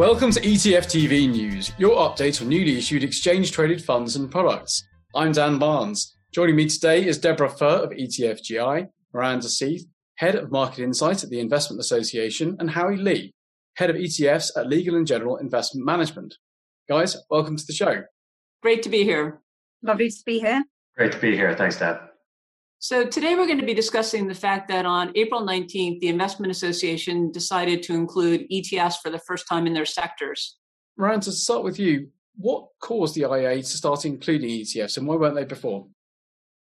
Welcome to ETF TV News, your update on newly issued exchange traded funds and products. I'm Dan Barnes. Joining me today is Deborah Fuhr of ETFGI, Miranda Seath, Head of Market Insight at the Investment Association, and Howie Li, Head of ETFs at Legal and General Investment Management. Guys, welcome to the show. Great to be here. Lovely to be here. Great to be here. Thanks, Deb. So, today we're going to be discussing the fact that on April 19th, the Investment Association decided to include ETFs for the first time in their sectors. Miranda, to start with you, what caused the IA to start including ETFs and why weren't they before?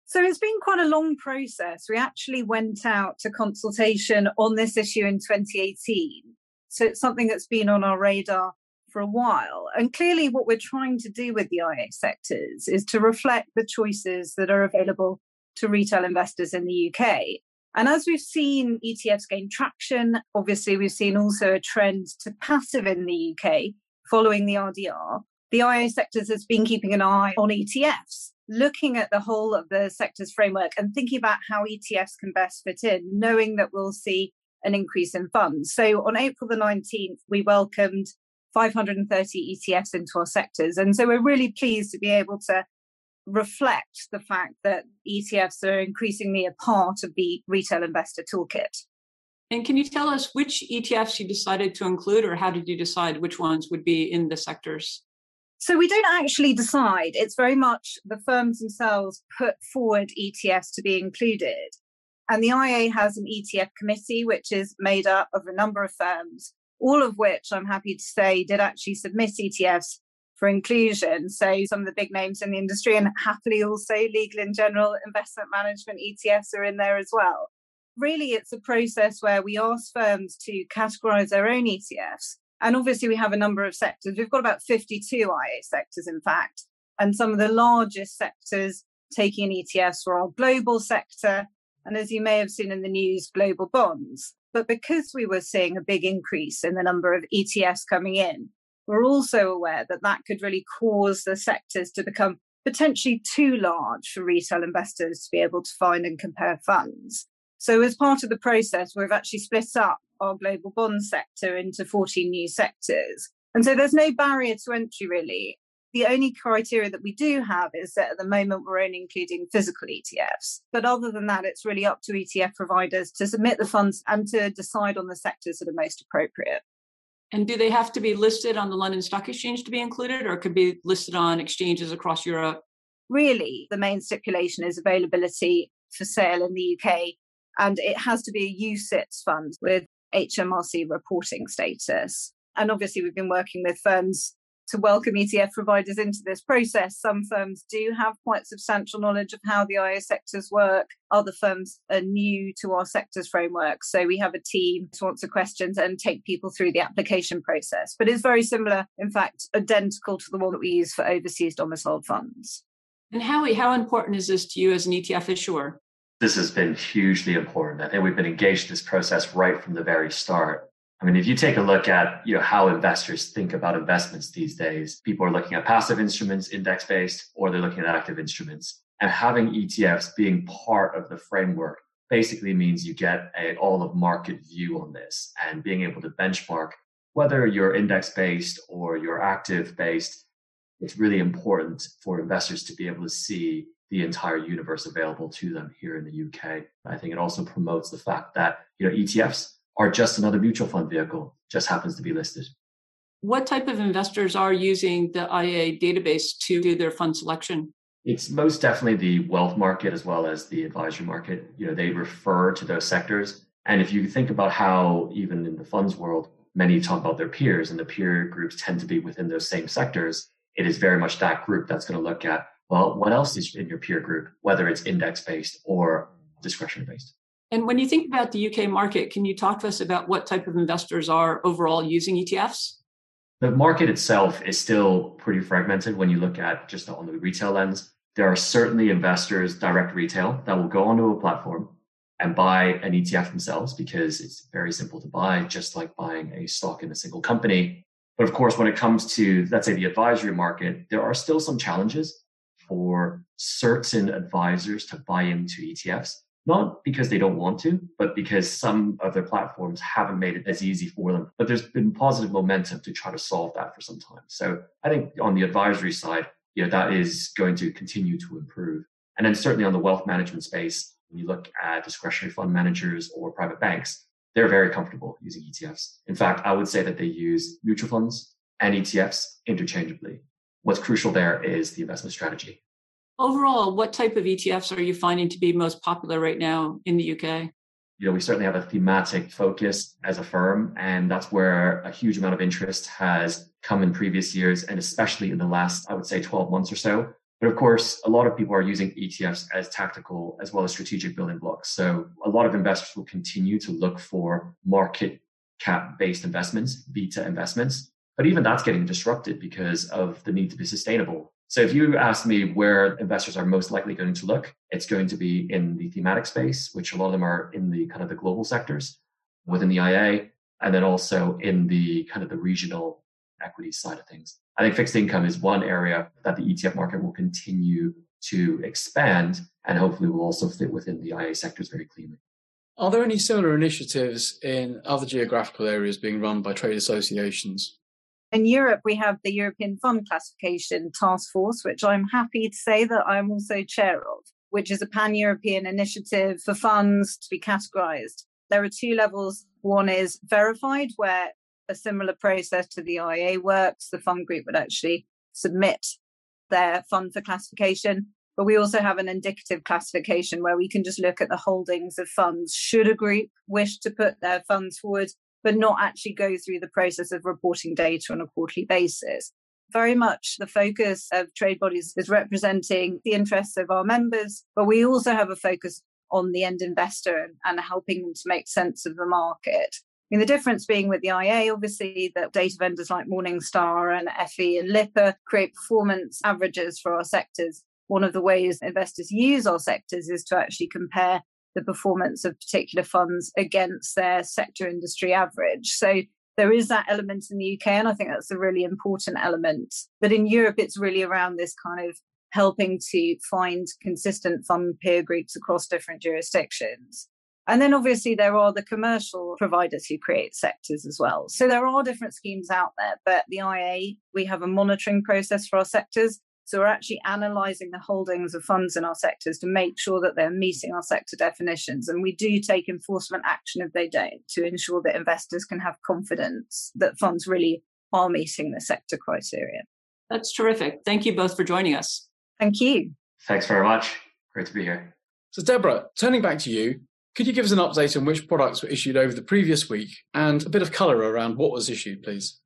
So it's been quite a long process. We actually went out to consultation on this issue in 2018. So it's something that's been on our radar for a while. And clearly, what we're trying to do with the IA sectors is to reflect the choices that are available to retail investors in the UK. And as we've seen ETFs gain traction, obviously we've seen also a trend to passive in the UK following the RDR. The IA sectors has been keeping an eye on ETFs, looking at the whole of the sector's framework and thinking about how ETFs can best fit in, knowing that we'll see an increase in funds. So on April the 19th, we welcomed 530 ETFs into our sectors. And so we're really pleased to be able to reflect the fact that ETFs are increasingly a part of the retail investor toolkit. And can you tell us which ETFs you decided to include, or how did you decide which ones would be in the sectors? So we don't actually decide. It's very much the firms themselves put forward ETFs to be included. And the IA has an ETF committee, which is made up of a number of firms, all of which I'm happy to say did actually submit ETFs for inclusion. So some of the big names in the industry and happily also legal and general investment management ETFs are in there as well. Really, it's a process where we ask firms to categorize their own ETFs. And obviously, we have a number of sectors. We've got about 52 IA sectors, in fact. And some of the largest sectors taking ETFs were our global sector. And as you may have seen in the news, global bonds. But because we were seeing a big increase in the number of ETFs coming in, we're also aware that that could really cause the sectors to become potentially too large for retail investors to be able to find and compare funds. So, as part of the process, we've actually split up our global bond sector into 14 new sectors. And so there's no barrier to entry really. The only criteria that we do have is that at the moment we're only including physical ETFs. But other than that, it's really up to ETF providers to submit the funds and to decide on the sectors that are most appropriate. And do they have to be listed on the London Stock Exchange to be included, or could be listed on exchanges across Europe? Really, the main stipulation is availability for sale in the UK, and it has to be a UCITS fund with HMRC reporting status. And obviously, we've been working with firms to welcome ETF providers into this process. Some firms do have quite substantial knowledge of how the IA sectors work. Other firms are new to our sectors framework. So we have a team to answer questions and take people through the application process. But it's very similar, in fact, identical to the one that we use for overseas domiciled funds. And Howie, how important is this to you as an ETF issuer? This has been hugely important. I think we've been engaged in this process right from the very start. I mean, if you take a look at you know how investors think about investments these days, people are looking at passive instruments, index based, or they're looking at active instruments. And having ETFs being part of the framework basically means you get a all of market view on this and being able to benchmark whether you're index based or you're active based. It's really important for investors to be able to see the entire universe available to them here in the UK. I think it also promotes the fact that you know ETFs are just another mutual fund vehicle, just happens to be listed. What type of investors are using the IA database to do their fund selection? It's most definitely the wealth market as well as the advisory market. You know, they refer to those sectors. And if you think about how even in the funds world, many talk about their peers and the peer groups tend to be within those same sectors, it is very much that group that's going to look at, well, what else is in your peer group, whether it's index based or discretionary based. And when you think about the UK market, can you talk to us about what type of investors are overall using ETFs? The market itself is still pretty fragmented when you look at just on the retail lens. There are certainly investors, direct retail, that will go onto a platform and buy an ETF themselves because it's very simple to buy, just like buying a stock in a single company. But of course, when it comes to, let's say, the advisory market, there are still some challenges for certain advisors to buy into ETFs not because they don't want to, but because some of their platforms haven't made it as easy for them. But there's been positive momentum to try to solve that for some time. So I think on the advisory side, you know, that is going to continue to improve. And then certainly on the wealth management space, when you look at discretionary fund managers or private banks, they're very comfortable using ETFs. In fact, I would say that they use mutual funds and ETFs interchangeably. What's crucial there is the investment strategy. Overall, what type of ETFs are you finding to be most popular right now in the UK? You know, we certainly have a thematic focus as a firm, and that's where a huge amount of interest has come in previous years, and especially in the last, I would say, 12 months or so. But of course, a lot of people are using ETFs as tactical as well as strategic building blocks. So a lot of investors will continue to look for market cap based investments, beta investments. But even that's getting disrupted because of the need to be sustainable. So if you ask me where investors are most likely going to look, it's going to be in the thematic space, which a lot of them are in the kind of the global sectors within the IA, and then also in the kind of the regional equities side of things. I think fixed income is one area that the ETF market will continue to expand and hopefully will also fit within the IA sectors very cleanly. Are there any similar initiatives in other geographical areas being run by trade associations? In Europe, we have the European Fund Classification Task Force, which I'm happy to say that I'm also chair of, which is a pan European initiative for funds to be categorized. There are two levels. One is verified, where a similar process to the IA works. The fund group would actually submit their fund for classification. But we also have an indicative classification where we can just look at the holdings of funds should a group wish to put their funds forward, but not actually go through the process of reporting data on a quarterly basis. Very much the focus of trade bodies is representing the interests of our members, but we also have a focus on the end investor and helping them to make sense of the market. I mean, the difference being with the IA, obviously, that data vendors like Morningstar and FE and Lipper create performance averages for our sectors. One of the ways investors use our sectors is to actually compare the performance of particular funds against their sector industry average. So there is that element in the UK, and I think that's a really important element. But in Europe, it's really around this kind of helping to find consistent fund peer groups across different jurisdictions. And then obviously there are the commercial providers who create sectors as well. So there are different schemes out there, but the IA, we have a monitoring process for our sectors. So we're actually analysing the holdings of funds in our sectors to make sure that they're meeting our sector definitions. And we do take enforcement action if they don't to ensure that investors can have confidence that funds really are meeting the sector criteria. That's terrific. Thank you both for joining us. Thank you. Thanks very much. Great to be here. So, Deborah, turning back to you, could you give us an update on which products were issued over the previous week and a bit of colour around what was issued, please?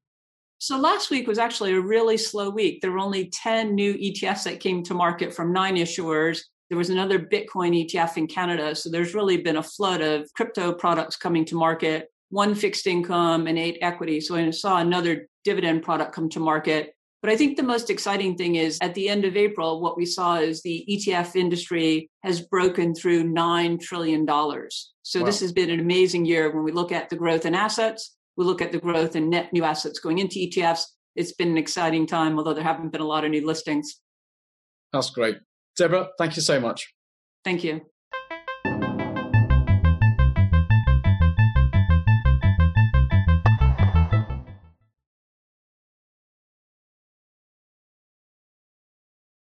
So last week was actually a really slow week. There were only 10 new ETFs that came to market from nine issuers. There was another Bitcoin ETF in Canada. So there's really been a flood of crypto products coming to market, one fixed income and eight equity. So I saw another dividend product come to market. But I think the most exciting thing is at the end of April, what we saw is the ETF industry has broken through $9 trillion. So wow. this has been an amazing year when we look at the growth in assets, we look at the growth in net new assets going into ETFs. It's been an exciting time, although there haven't been a lot of new listings. That's great. Deborah, thank you so much. Thank you.